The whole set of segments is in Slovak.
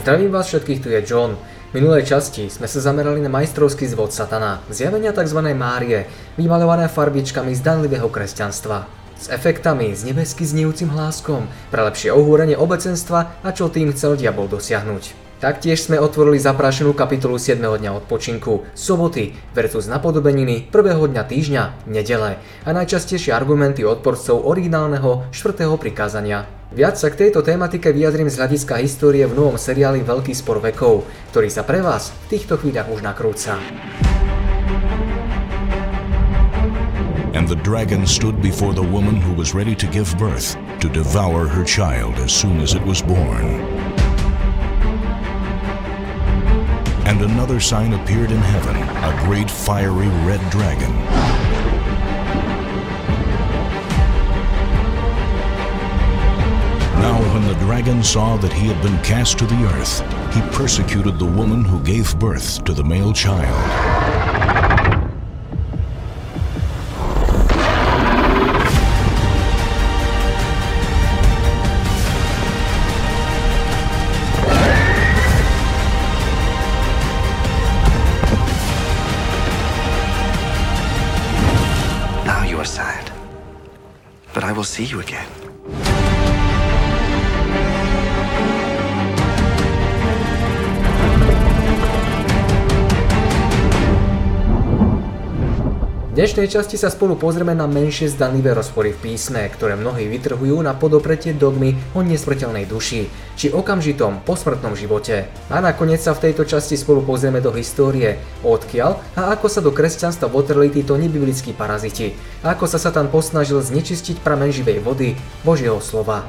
Zdravím vás všetkých, tu je John. V minulej časti sme sa zamerali na majstrovský zvod satana, zjavenia tzv. Márie, vymalované farbičkami zdanlivého kresťanstva. S efektami, s nebesky znijúcim hláskom, pre lepšie ohúrenie obecenstva a čo tým chcel diabol dosiahnuť. Taktiež sme otvorili zaprášenú kapitolu 7. dňa odpočinku, soboty versus napodobeniny prvého dňa týždňa, nedele a najčastejšie argumenty odporcov originálneho 4. prikázania. Viac sa k tejto tématike vyjadrím z hľadiska histórie v novom seriáli Veľký spor vekov, ktorý sa pre vás v týchto chvíľach už nakrúca. And the dragon stood before the woman who was ready to give birth, to devour her child as soon as it was born. And another sign appeared in heaven, a great fiery red dragon. Now when the dragon saw that he had been cast to the earth, he persecuted the woman who gave birth to the male child. Now you are sad. But I will see you again. V dnešnej časti sa spolu pozrieme na menšie zdanlivé rozpory v písme, ktoré mnohí vytrhujú na podopretie dogmy o nesmrteľnej duši, či okamžitom posmrtnom živote. A nakoniec sa v tejto časti spolu pozrieme do histórie, odkiaľ a ako sa do kresťanstva votrli títo nebiblickí paraziti, a ako sa Satan posnažil znečistiť pramen živej vody Božieho slova.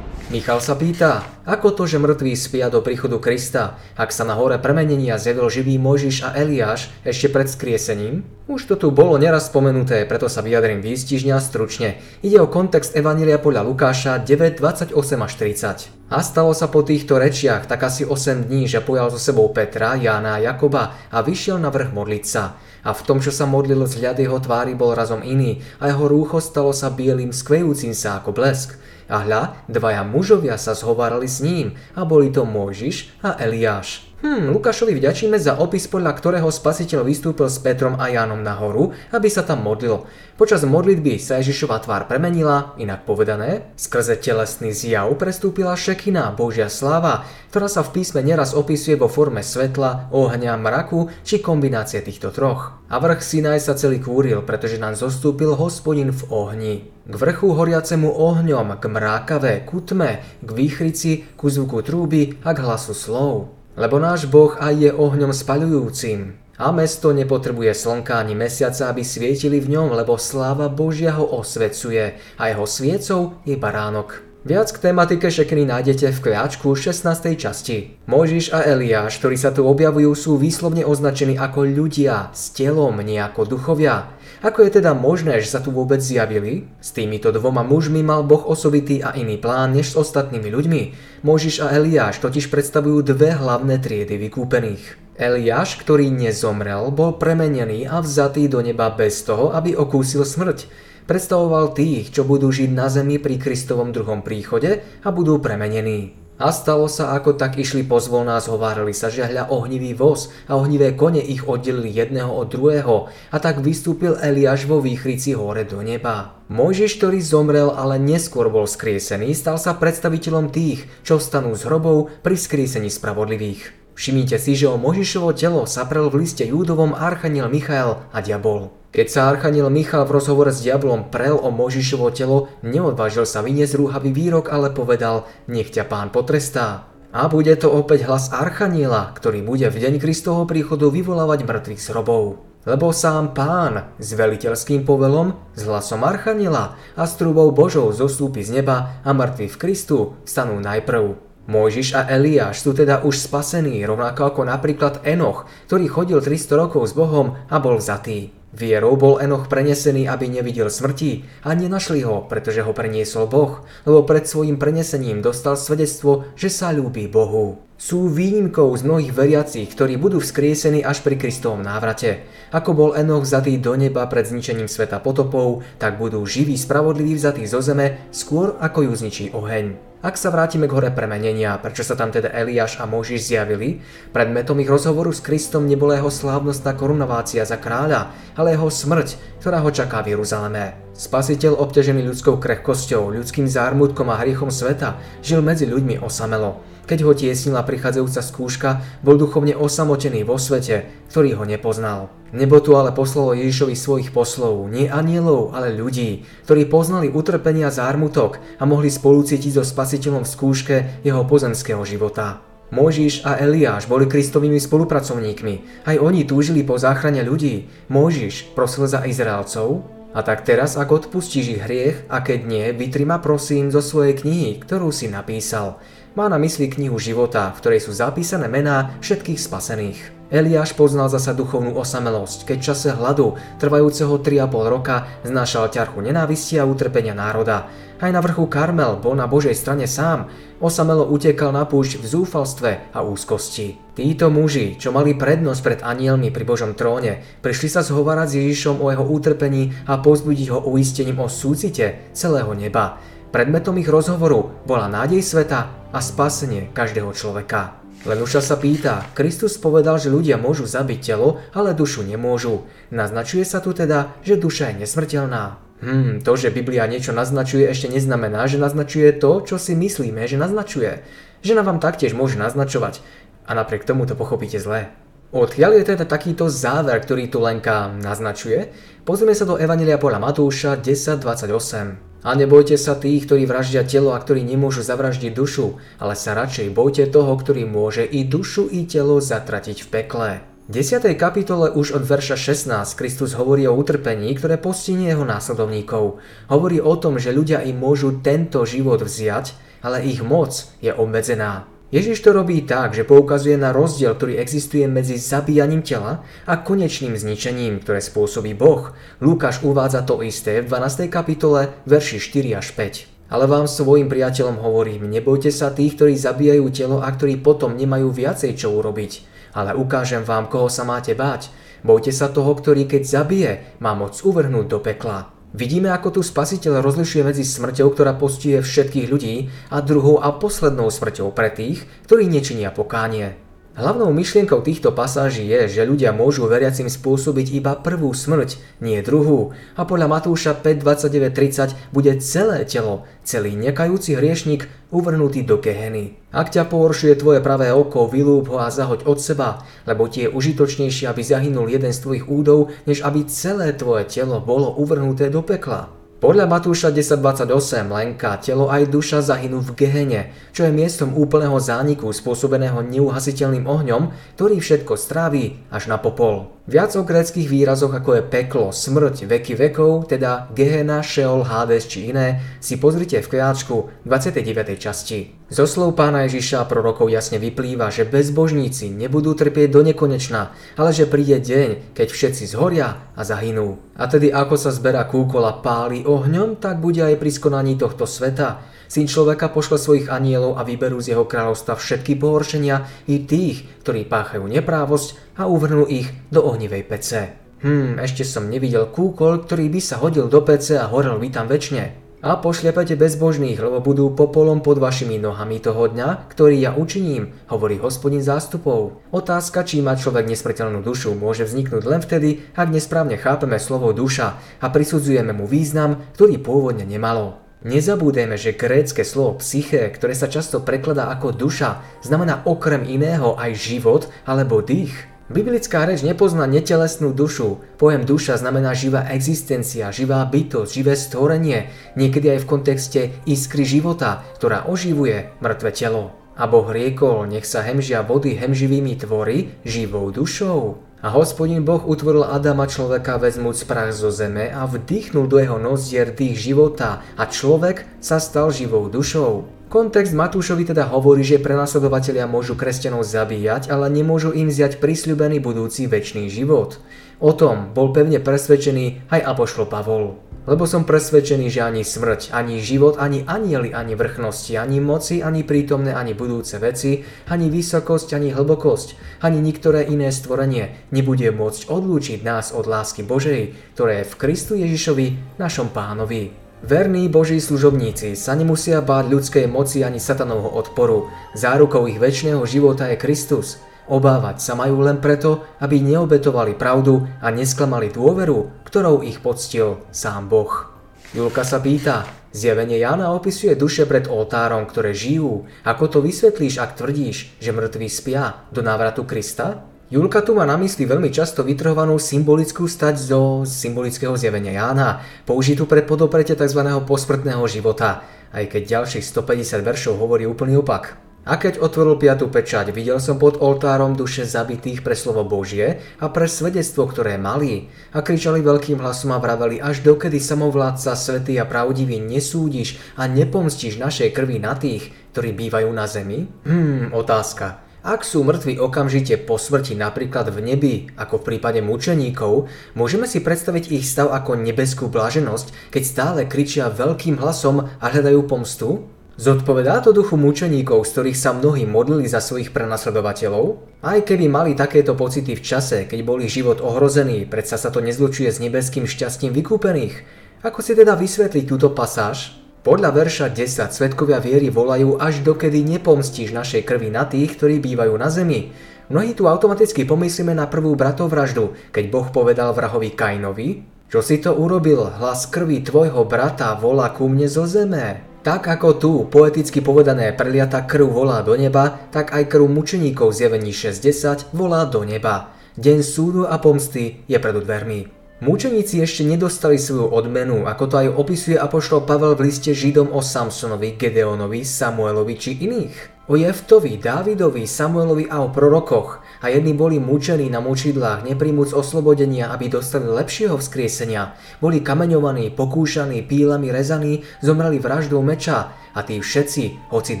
Michal sa pýta, ako to, že mŕtví spia do príchodu Krista, ak sa na hore premenenia zjavil živý Mojžiš a Eliáš ešte pred skriesením? Už to tu bolo neraz spomenuté, preto sa vyjadrím výstižne a stručne. Ide o kontext Evanília podľa Lukáša 9, 28 až 30. A stalo sa po týchto rečiach tak asi 8 dní, že pojal so sebou Petra, Jána a Jakoba a vyšiel na vrch modliť sa. A v tom, čo sa modlil, vzhľad jeho tvári bol razom iný a jeho rúcho stalo sa bielým, skvejúcim sa ako blesk. A hľa, dvaja mužovia sa zhovárali s ním a boli to Mojžiš a Eliáš. Hm, Lukášovi vďačíme za opis, podľa ktorého spasiteľ vystúpil s Petrom a Jánom nahoru, aby sa tam modlil. Počas modlitby sa Ježišova tvár premenila, inak povedané, skrze telesný zjav prestúpila šekina, Božia sláva, ktorá sa v písme neraz opisuje vo forme svetla, ohňa, mraku či kombinácie týchto troch. A vrch Sinaj sa celý kúril, pretože nám zostúpil hospodin v ohni. K vrchu horiacemu ohňom, k mrákave, ku tme, k výchrici, ku zvuku trúby a k hlasu slov lebo náš Boh aj je ohňom spaľujúcim. A mesto nepotrebuje slnka ani mesiaca, aby svietili v ňom, lebo sláva Božia ho osvecuje a jeho sviecou je baránok. Viac k tematike šekny nájdete v kľačku 16. časti. Mojžiš a Eliáš, ktorí sa tu objavujú, sú výslovne označení ako ľudia s telom, nie ako duchovia. Ako je teda možné, že sa tu vôbec zjavili? S týmito dvoma mužmi mal Boh osobitý a iný plán než s ostatnými ľuďmi. Možiš a Eliáš totiž predstavujú dve hlavné triedy vykúpených. Eliáš, ktorý nezomrel, bol premenený a vzatý do neba bez toho, aby okúsil smrť. Predstavoval tých, čo budú žiť na zemi pri Kristovom druhom príchode a budú premenení. A stalo sa, ako tak išli pozvolná, zhovárali sa, že hľa ohnivý voz a ohnivé kone ich oddelili jedného od druhého a tak vystúpil Eliáš vo výchrici hore do neba. Mojžiš, ktorý zomrel, ale neskôr bol skriesený, stal sa predstaviteľom tých, čo vstanú z hrobov pri skriesení spravodlivých. Všimnite si, že o Možišovo telo sa prel v liste Júdovom archaniel Michael a diabol. Keď sa archaniel Michal v rozhovore s diablom prel o Možišovo telo, neodvážil sa vyniesť rúhavý výrok, ale povedal, nech ťa pán potrestá. A bude to opäť hlas archaniela, ktorý bude v deň Kristovho príchodu vyvolávať mŕtvych z. Lebo sám pán s veliteľským povelom, s hlasom archaniela a s trúbou Božou zostúpi z neba a mŕtvi v Kristu stanú najprv. Mojžiš a Eliáš sú teda už spasení, rovnako ako napríklad Enoch, ktorý chodil 300 rokov s Bohom a bol vzatý. Vierou bol Enoch prenesený, aby nevidel smrti a nenašli ho, pretože ho preniesol Boh, lebo pred svojim prenesením dostal svedectvo, že sa ľúbi Bohu. Sú výnimkou z mnohých veriacich, ktorí budú vzkriesení až pri Kristovom návrate. Ako bol Enoch vzatý do neba pred zničením sveta potopov, tak budú živí spravodliví vzatí zo zeme skôr ako ju zničí oheň. Ak sa vrátime k hore premenenia, prečo sa tam teda Eliáš a Možiš zjavili, predmetom ich rozhovoru s Kristom nebola jeho slávnostná korunovácia za kráľa, ale jeho smrť, ktorá ho čaká v Jeruzaleme. Spasiteľ obťažený ľudskou krehkosťou, ľudským zármutkom a hriechom sveta, žil medzi ľuďmi osamelo. Keď ho tiesnila prichádzajúca skúška, bol duchovne osamotený vo svete, ktorý ho nepoznal. Nebo tu ale poslalo Ježišovi svojich poslov, nie anielov, ale ľudí, ktorí poznali utrpenia zármutok a mohli spolucítiť so spasiteľom v skúške jeho pozemského života. Mojžiš a Eliáš boli Kristovými spolupracovníkmi. Aj oni túžili po záchrane ľudí. Mojžiš prosil za Izraelcov. A tak teraz, ak odpustíš ich hriech, a keď nie, vytri ma prosím zo svojej knihy, ktorú si napísal. Má na mysli knihu života, v ktorej sú zapísané mená všetkých spasených. Eliáš poznal zasa duchovnú osamelosť, keď čase hladu, trvajúceho 3,5 roka, znášal ťarchu nenávisti a utrpenia národa. Aj na vrchu Karmel bol na Božej strane sám, osamelo utekal na púšť v zúfalstve a úzkosti. Títo muži, čo mali prednosť pred anielmi pri Božom tróne, prišli sa zhovárať s Ježišom o jeho utrpení a pozbudiť ho uistením o súcite celého neba. Predmetom ich rozhovoru bola nádej sveta a spasenie každého človeka. Lenuša sa pýta, Kristus povedal, že ľudia môžu zabiť telo, ale dušu nemôžu. Naznačuje sa tu teda, že duša je nesmrteľná. Hmm, to, že Biblia niečo naznačuje, ešte neznamená, že naznačuje to, čo si myslíme, že naznačuje. Žena vám taktiež môže naznačovať a napriek tomu to pochopíte zle. Odkiaľ je teda takýto záver, ktorý tu Lenka naznačuje? Pozrieme sa do Evanelia podľa Matúša 10.28. A nebojte sa tých, ktorí vraždia telo a ktorí nemôžu zavraždiť dušu, ale sa radšej bojte toho, ktorý môže i dušu, i telo zatratiť v pekle. V 10. kapitole už od verša 16 Kristus hovorí o utrpení, ktoré postihne jeho následovníkov. Hovorí o tom, že ľudia im môžu tento život vziať, ale ich moc je obmedzená. Ježiš to robí tak, že poukazuje na rozdiel, ktorý existuje medzi zabíjaním tela a konečným zničením, ktoré spôsobí Boh. Lukáš uvádza to isté v 12. kapitole, verši 4 až 5. Ale vám svojim priateľom hovorím, nebojte sa tých, ktorí zabíjajú telo a ktorí potom nemajú viacej čo urobiť. Ale ukážem vám, koho sa máte báť. Bojte sa toho, ktorý keď zabije, má moc uvrhnúť do pekla. Vidíme, ako tu spasiteľ rozlišuje medzi smrťou, ktorá postihuje všetkých ľudí a druhou a poslednou smrťou pre tých, ktorí nečinia pokánie. Hlavnou myšlienkou týchto pasáží je, že ľudia môžu veriacim spôsobiť iba prvú smrť, nie druhú. A podľa Matúša 5.29.30 bude celé telo, celý nekajúci hriešnik uvrhnutý do keheny. Ak ťa pohoršuje tvoje pravé oko, vylúb ho a zahoď od seba, lebo ti je užitočnejšie, aby zahynul jeden z tvojich údov, než aby celé tvoje telo bolo uvrhnuté do pekla. Podľa Matúša 10.28 Lenka, telo aj duša zahynú v Gehene, čo je miestom úplného zániku spôsobeného neuhasiteľným ohňom, ktorý všetko stráví až na popol. Viac o gréckých výrazoch ako je peklo, smrť, veky vekov, teda Gehena, Sheol, Hades či iné, si pozrite v kviačku 29. časti. Zo slov pána Ježiša prorokov jasne vyplýva, že bezbožníci nebudú trpieť do nekonečna, ale že príde deň, keď všetci zhoria a zahynú. A tedy ako sa zberá kúkol a páli ohňom, tak bude aj pri skonaní tohto sveta. Syn človeka pošle svojich anielov a vyberú z jeho kráľovstva všetky pohoršenia i tých, ktorí páchajú neprávosť a uvrhnú ich do ohnivej pece. Hmm, ešte som nevidel kúkol, ktorý by sa hodil do pece a horel by tam väčšine. A pošľapete bezbožných, lebo budú popolom pod vašimi nohami toho dňa, ktorý ja učiním, hovorí hospodin zástupov. Otázka, či má človek nesmrteľnú dušu, môže vzniknúť len vtedy, ak nesprávne chápeme slovo duša a prisudzujeme mu význam, ktorý pôvodne nemalo. Nezabúdajme, že grécke slovo psyché, ktoré sa často prekladá ako duša, znamená okrem iného aj život alebo dých. Biblická reč nepozná netelesnú dušu. Pojem duša znamená živá existencia, živá bytosť, živé stvorenie, niekedy aj v kontexte iskry života, ktorá oživuje mŕtve telo. A Boh riekol, nech sa hemžia vody hemživými tvory živou dušou. A hospodin Boh utvoril Adama človeka vezmúc prach zo zeme a vdýchnul do jeho nozdier dých života a človek sa stal živou dušou. Kontext Matúšovi teda hovorí, že prenasledovatelia môžu kresťanov zabíjať, ale nemôžu im vziať prisľubený budúci väčší život. O tom bol pevne presvedčený aj Apoštol Pavol. Lebo som presvedčený, že ani smrť, ani život, ani anieli, ani vrchnosti, ani moci, ani prítomné, ani budúce veci, ani vysokosť, ani hlbokosť, ani niektoré iné stvorenie nebude môcť odlúčiť nás od lásky Božej, ktoré je v Kristu Ježišovi, našom pánovi. Verní Boží služobníci sa nemusia báť ľudskej moci ani satanovho odporu. Zárukou ich väčšného života je Kristus. Obávať sa majú len preto, aby neobetovali pravdu a nesklamali dôveru, ktorou ich poctil sám Boh. Julka sa pýta, zjavenie Jána opisuje duše pred oltárom, ktoré žijú. Ako to vysvetlíš, ak tvrdíš, že mŕtvi spia do návratu Krista? Julka tu má na mysli veľmi často vytrhovanú symbolickú stať zo symbolického zjavenia Jána, použitú pre podopretie tzv. posmrtného života, aj keď ďalších 150 veršov hovorí úplný opak. A keď otvoril piatú pečať, videl som pod oltárom duše zabitých pre slovo Božie a pre svedectvo, ktoré mali. A kričali veľkým hlasom a vraveli, až dokedy samovládca, svetý a pravdivý nesúdiš a nepomstíš našej krvi na tých, ktorí bývajú na zemi? Hmm, otázka. Ak sú mŕtvi okamžite po smrti napríklad v nebi, ako v prípade mučeníkov, môžeme si predstaviť ich stav ako nebeskú bláženosť, keď stále kričia veľkým hlasom a hľadajú pomstu? Zodpovedá to duchu mučeníkov, z ktorých sa mnohí modlili za svojich prenasledovateľov? Aj keby mali takéto pocity v čase, keď bol ich život ohrozený, predsa sa to nezlučuje s nebeským šťastím vykúpených. Ako si teda vysvetliť túto pasáž? Podľa verša 10 svetkovia viery volajú až dokedy nepomstíš našej krvi na tých, ktorí bývajú na zemi. Mnohí tu automaticky pomyslíme na prvú bratovraždu, keď Boh povedal vrahovi Kainovi, čo si to urobil, hlas krvi tvojho brata volá ku mne zo zeme. Tak ako tu poeticky povedané preliata krv volá do neba, tak aj krv mučeníkov zjavení 60 volá do neba. Deň súdu a pomsty je pred dvermi. Mučeníci ešte nedostali svoju odmenu, ako to aj opisuje apoštol Pavel v liste Židom o Samsonovi, Gedeonovi, Samuelovi či iných o Jeftovi, Dávidovi, Samuelovi a o prorokoch. A jedni boli mučení na mučidlách, nepríjmuc oslobodenia, aby dostali lepšieho vzkriesenia. Boli kameňovaní, pokúšaní, pílami rezaní, zomreli vraždou meča. A tí všetci, hoci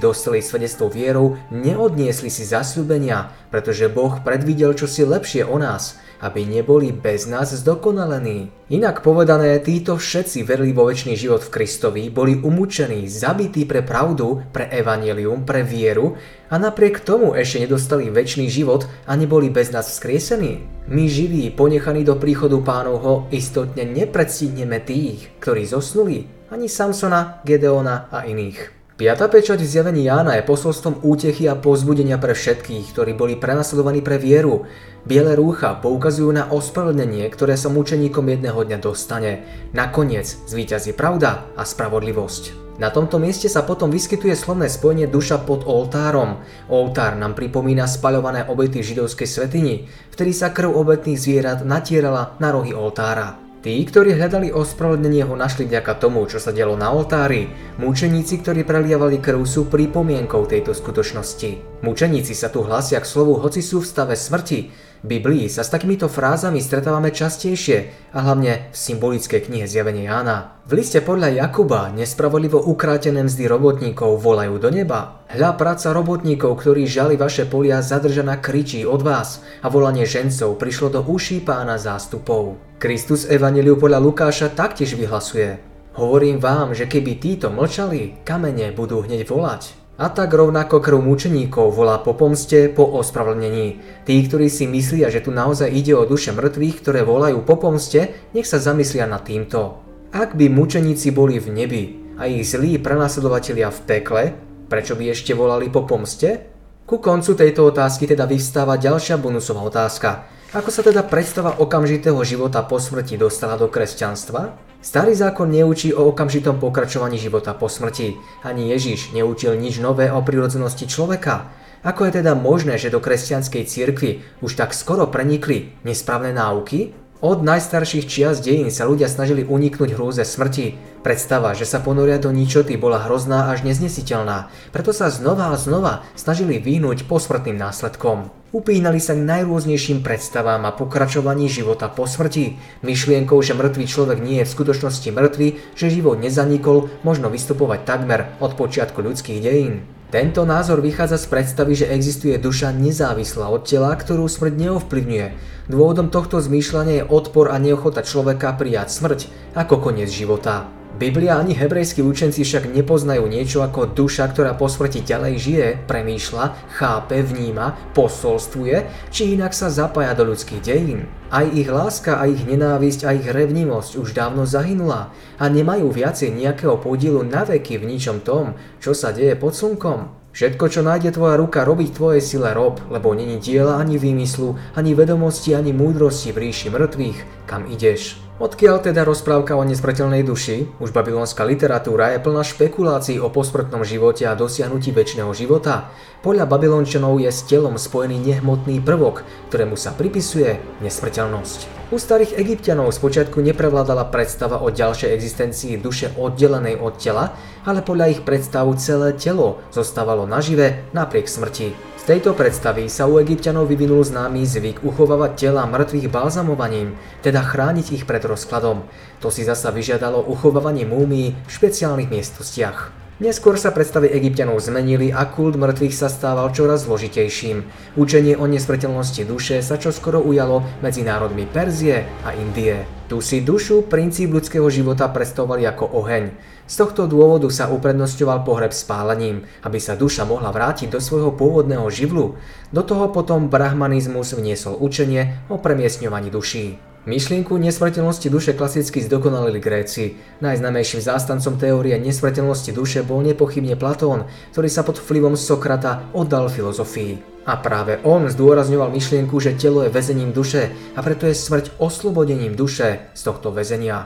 dostali svedectvo vierou, neodniesli si zasľúbenia, pretože Boh predvidel čosi lepšie o nás – aby neboli bez nás zdokonalení. Inak povedané, títo všetci verili vo väčší život v Kristovi, boli umúčení, zabití pre pravdu, pre evanelium, pre vieru a napriek tomu ešte nedostali väčší život a neboli bez nás vzkriesení. My živí, ponechaní do príchodu pánovho, istotne nepredstihneme tých, ktorí zosnuli, ani Samsona, Gedeona a iných. Piata pečať v zjavení Jána je posolstvom útechy a pozbudenia pre všetkých, ktorí boli prenasledovaní pre vieru. Biele rúcha poukazujú na ospravedlnenie, ktoré sa mučeníkom jedného dňa dostane. Nakoniec zvíťazí pravda a spravodlivosť. Na tomto mieste sa potom vyskytuje slovné spojenie duša pod oltárom. Oltár nám pripomína spaľované obety židovskej svetini, vtedy sa krv obetných zvierat natierala na rohy oltára. Tí, ktorí hľadali ospravedlnenie, ho našli vďaka tomu, čo sa dialo na oltári. Múčeníci, ktorí prelievali krv, sú pripomienkou tejto skutočnosti. Múčeníci sa tu hlásia k slovu, hoci sú v stave smrti. Biblii sa s takýmito frázami stretávame častejšie a hlavne v symbolickej knihe Zjavenie Jána. V liste podľa Jakuba nespravodlivo ukrátené mzdy robotníkov volajú do neba. Hľa práca robotníkov, ktorí žali vaše polia, zadržaná kričí od vás a volanie žencov prišlo do uší pána zástupov. Kristus Evangeliu podľa Lukáša taktiež vyhlasuje. Hovorím vám, že keby títo mlčali, kamene budú hneď volať. A tak rovnako krv mučeníkov volá po pomste, po ospravedlnení. Tí, ktorí si myslia, že tu naozaj ide o duše mŕtvych, ktoré volajú po pomste, nech sa zamyslia nad týmto. Ak by mučeníci boli v nebi a ich zlí prenasledovatelia v pekle, prečo by ešte volali po pomste? Ku koncu tejto otázky teda vyvstáva ďalšia bonusová otázka. Ako sa teda predstava okamžitého života po smrti dostala do kresťanstva? Starý zákon neučí o okamžitom pokračovaní života po smrti. Ani Ježiš neučil nič nové o prírodzenosti človeka. Ako je teda možné, že do kresťanskej cirkvi už tak skoro prenikli nesprávne náuky? Od najstarších čias dejín sa ľudia snažili uniknúť hrôze smrti. Predstava, že sa ponoria do ničoty bola hrozná až neznesiteľná, preto sa znova a znova snažili vyhnúť posmrtným následkom. Upínali sa k najrôznejším predstavám a pokračovaní života po smrti. Myšlienkou, že mŕtvý človek nie je v skutočnosti mŕtvy, že život nezanikol, možno vystupovať takmer od počiatku ľudských dejín. Tento názor vychádza z predstavy, že existuje duša nezávislá od tela, ktorú smrť neovplyvňuje. Dôvodom tohto zmýšľania je odpor a neochota človeka prijať smrť ako koniec života. Biblia ani hebrejskí učenci však nepoznajú niečo ako duša, ktorá po smrti ďalej žije, premýšľa, chápe, vníma, posolstvuje, či inak sa zapája do ľudských dejín. Aj ich láska a ich nenávisť a ich revnivosť už dávno zahynula a nemajú viacej nejakého podielu na veky v ničom tom, čo sa deje pod slnkom. Všetko, čo nájde tvoja ruka robiť tvoje sile rob, lebo není diela ani výmyslu, ani vedomosti, ani múdrosti v ríši mŕtvych, kam ideš. Odkiaľ teda rozprávka o nesmrteľnej duši? Už babylonská literatúra je plná špekulácií o posmrtnom živote a dosiahnutí väčšného života. Podľa babylončanov je s telom spojený nehmotný prvok, ktorému sa pripisuje nesmrteľnosť. U starých egyptianov spočiatku neprevládala predstava o ďalšej existencii duše oddelenej od tela, ale podľa ich predstavu celé telo zostávalo nažive napriek smrti tejto predstavy sa u egyptianov vyvinul známy zvyk uchovávať tela mŕtvych balzamovaním, teda chrániť ich pred rozkladom. To si zasa vyžiadalo uchovávanie múmií v špeciálnych miestnostiach. Neskôr sa predstavy egyptianov zmenili a kult mŕtvych sa stával čoraz zložitejším. Učenie o nesmrteľnosti duše sa čoskoro ujalo medzi národmi Perzie a Indie. Tu si dušu princíp ľudského života predstavovali ako oheň. Z tohto dôvodu sa uprednostňoval pohreb spálením, aby sa duša mohla vrátiť do svojho pôvodného živlu. Do toho potom brahmanizmus vniesol učenie o premiesňovaní duší. Myšlienku nesmrteľnosti duše klasicky zdokonalili Gréci. Najznamejším zástancom teórie nesmrteľnosti duše bol nepochybne Platón, ktorý sa pod vplyvom Sokrata oddal filozofii. A práve on zdôrazňoval myšlienku, že telo je väzením duše a preto je smrť oslobodením duše z tohto väzenia.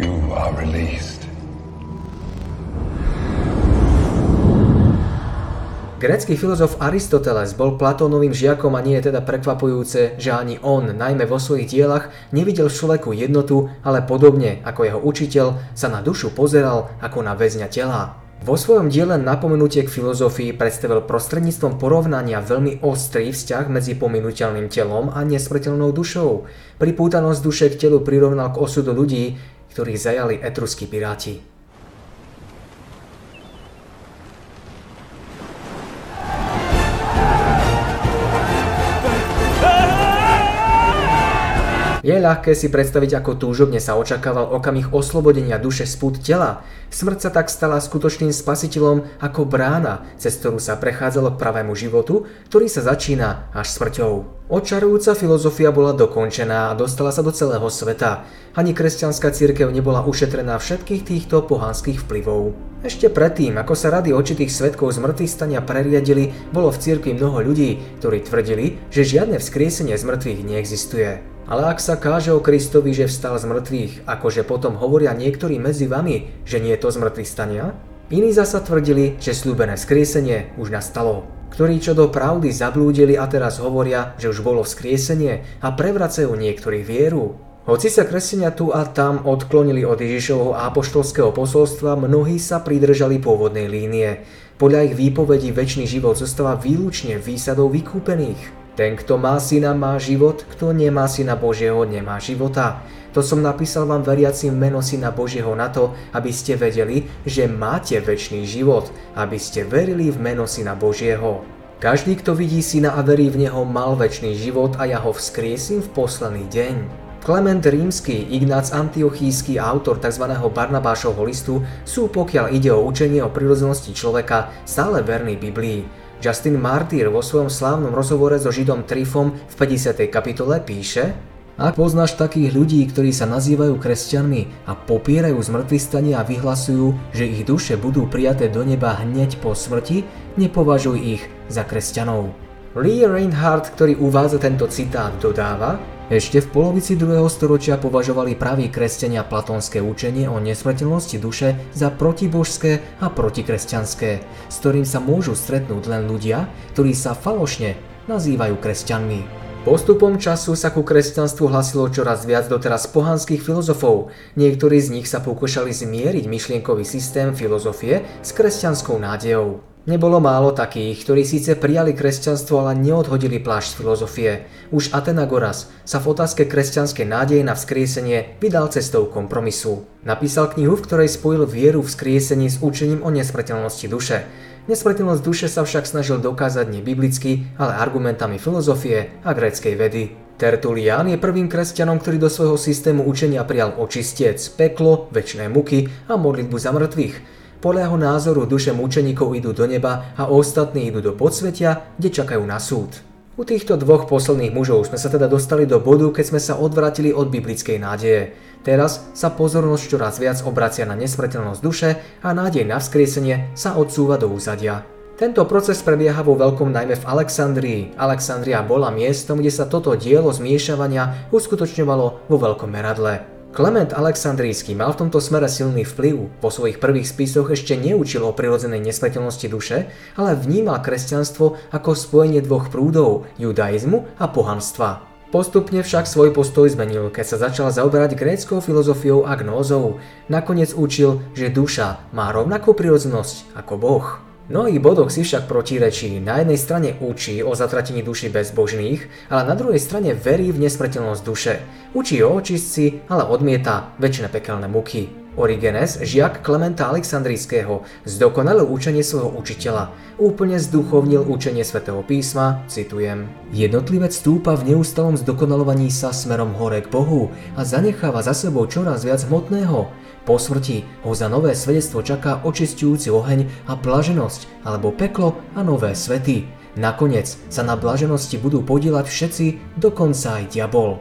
You are released. Grécky filozof Aristoteles bol Platónovým žiakom a nie je teda prekvapujúce, že ani on, najmä vo svojich dielach, nevidel v človeku jednotu, ale podobne ako jeho učiteľ sa na dušu pozeral ako na väzňa tela. Vo svojom diele Napomenutie k filozofii predstavil prostredníctvom porovnania veľmi ostrý vzťah medzi pominuteľným telom a nesmrteľnou dušou. Pripútanosť duše k telu prirovnal k osudu ľudí, ktorých zajali etruskí piráti. Je ľahké si predstaviť, ako túžobne sa očakával okamih oslobodenia duše z pút tela. Smrť sa tak stala skutočným spasiteľom ako brána, cez ktorú sa prechádzalo k pravému životu, ktorý sa začína až smrťou. Očarujúca filozofia bola dokončená a dostala sa do celého sveta. Ani kresťanská církev nebola ušetrená všetkých týchto pohanských vplyvov. Ešte predtým, ako sa rady očitých svetkov z stania preriadili, bolo v cirkvi mnoho ľudí, ktorí tvrdili, že žiadne vzkriesenie z neexistuje. Ale ak sa káže o Kristovi, že vstal z mŕtvych, akože potom hovoria niektorí medzi vami, že nie je to z mŕtvych stania, iní zasa tvrdili, že slúbené skriesenie už nastalo. Ktorí čo do pravdy zablúdili a teraz hovoria, že už bolo vzkriesenie a prevracajú niektorí vieru. Hoci sa kresenia tu a tam odklonili od Ježišovho apoštolského posolstva, mnohí sa pridržali pôvodnej línie. Podľa ich výpovedí väčší život zostáva výlučne výsadou vykúpených. Ten, kto má syna, má život, kto nemá syna Božieho, nemá života. To som napísal vám veriacim meno syna Božieho na to, aby ste vedeli, že máte väčší život, aby ste verili v meno syna Božieho. Každý, kto vidí syna a verí v neho, mal väčší život a ja ho vzkriesím v posledný deň. Klement Rímsky, Ignác Antiochísky a autor tzv. Barnabášovho listu sú, pokiaľ ide o učenie o prírodzenosti človeka, stále verný Biblii. Justin Martyr vo svojom slávnom rozhovore so Židom Trifom v 50. kapitole píše Ak poznáš takých ľudí, ktorí sa nazývajú kresťanmi a popierajú zmrtvý stanie a vyhlasujú, že ich duše budú prijaté do neba hneď po smrti, nepovažuj ich za kresťanov. Lee Reinhardt, ktorý uvádza tento citát, dodáva, ešte v polovici 2. storočia považovali praví kresťania platónske učenie o nesmrteľnosti duše za protibožské a protikresťanské, s ktorým sa môžu stretnúť len ľudia, ktorí sa falošne nazývajú kresťanmi. Postupom času sa ku kresťanstvu hlasilo čoraz viac doteraz pohanských filozofov. Niektorí z nich sa pokúšali zmieriť myšlienkový systém filozofie s kresťanskou nádejou. Nebolo málo takých, ktorí síce prijali kresťanstvo, ale neodhodili plášť filozofie. Už Atenagoras sa v otázke kresťanskej nádeje na vzkriesenie vydal cestou kompromisu. Napísal knihu, v ktorej spojil vieru v vzkriesení s učením o nesmrteľnosti duše. Nesmrteľnosť duše sa však snažil dokázať nie biblicky, ale argumentami filozofie a gréckej vedy. Tertulian je prvým kresťanom, ktorý do svojho systému učenia prijal očistec, peklo, väčšie muky a modlitbu za mŕtvych. Podľa jeho názoru duše mučeníkov idú do neba a ostatní idú do podsvetia, kde čakajú na súd. U týchto dvoch posledných mužov sme sa teda dostali do bodu, keď sme sa odvratili od biblickej nádeje. Teraz sa pozornosť čoraz viac obracia na nesmrteľnosť duše a nádej na vzkriesenie sa odsúva do úzadia. Tento proces prebieha vo veľkom najmä v Alexandrii. Alexandria bola miestom, kde sa toto dielo zmiešavania uskutočňovalo vo veľkom meradle. Klement Aleksandrijský mal v tomto smere silný vplyv. Po svojich prvých spisoch ešte neučil o prirodzenej nesmrteľnosti duše, ale vnímal kresťanstvo ako spojenie dvoch prúdov, judaizmu a pohanstva. Postupne však svoj postoj zmenil, keď sa začal zaoberať gréckou filozofiou a gnózou. Nakoniec učil, že duša má rovnakú prirodzenosť ako Boh mnohých bodoch si však protirečí. Na jednej strane učí o zatratení duši bezbožných, ale na druhej strane verí v nesmrteľnosť duše. Učí o očistci, ale odmieta väčšie pekelné muky. Origenes, žiak Klementa Aleksandrijského, zdokonalil učenie svojho učiteľa. Úplne zduchovnil učenie svätého písma, citujem. Jednotlivec stúpa v neustalom zdokonalovaní sa smerom hore k Bohu a zanecháva za sebou čoraz viac hmotného. Po smrti ho za nové svedectvo čaká očistujúci oheň a blaženosť, alebo peklo a nové svety. Nakoniec sa na blaženosti budú podielať všetci, dokonca aj diabol.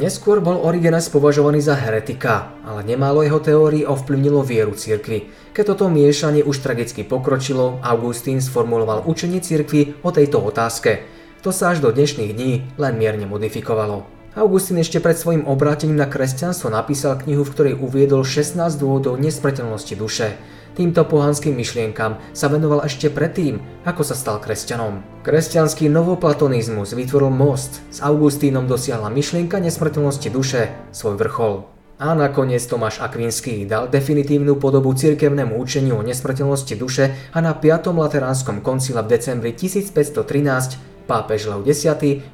Neskôr bol Origenes považovaný za heretika, ale nemálo jeho teórií ovplyvnilo vieru cirkvi. Keď toto miešanie už tragicky pokročilo, Augustín sformuloval učenie cirkvi o tejto otázke. To sa až do dnešných dní len mierne modifikovalo. Augustín ešte pred svojim obrátením na kresťanstvo napísal knihu, v ktorej uviedol 16 dôvodov nesmrteľnosti duše. Týmto pohanským myšlienkam sa venoval ešte predtým, ako sa stal kresťanom. Kresťanský novoplatonizmus vytvoril most, s Augustínom dosiahla myšlienka nesmrteľnosti duše svoj vrchol. A nakoniec Tomáš Akvinský dal definitívnu podobu cirkevnému učeniu o nesmrteľnosti duše a na 5. Lateránskom koncile v decembri 1513 Pápež Lev X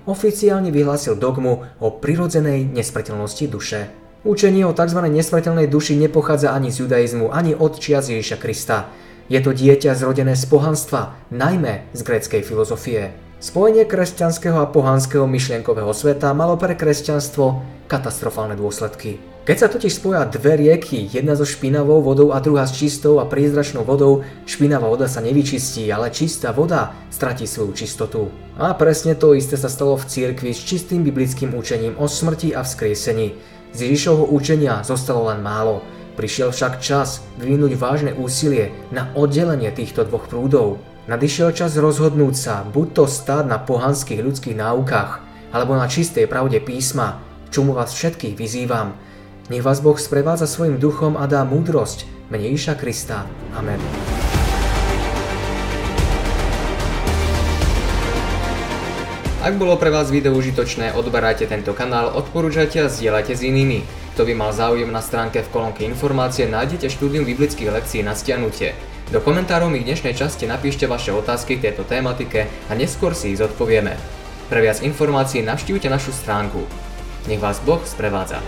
oficiálne vyhlásil dogmu o prirodzenej nesmrteľnosti duše. Učenie o tzv. nesmrteľnej duši nepochádza ani z judaizmu, ani od čias Ježiša Krista. Je to dieťa zrodené z pohanstva, najmä z gréckej filozofie. Spojenie kresťanského a pohanského myšlienkového sveta malo pre kresťanstvo katastrofálne dôsledky. Keď sa totiž spoja dve rieky, jedna so špinavou vodou a druhá s čistou a priezračnou vodou, špinavá voda sa nevyčistí, ale čistá voda stratí svoju čistotu. A presne to isté sa stalo v cirkvi s čistým biblickým učením o smrti a vzkriesení. Z Ježišovho učenia zostalo len málo. Prišiel však čas vyvinúť vážne úsilie na oddelenie týchto dvoch prúdov. Nadišiel čas rozhodnúť sa, buď to stáť na pohanských ľudských náukách, alebo na čistej pravde písma, čomu vás všetkých vyzývam. Nech vás Boh sprevádza svojim duchom a dá múdrosť, mene Iša Krista. Amen. Ak bolo pre vás video užitočné, odberajte tento kanál, odporúčajte a zdieľajte s inými. Kto by mal záujem na stránke v kolónke informácie, nájdete štúdium biblických lekcií na stiahnutie. Do komentárov mi dnešnej časti napíšte vaše otázky k tejto tématike a neskôr si ich zodpovieme. Pre viac informácií navštívte našu stránku. Nech vás Boh sprevádza.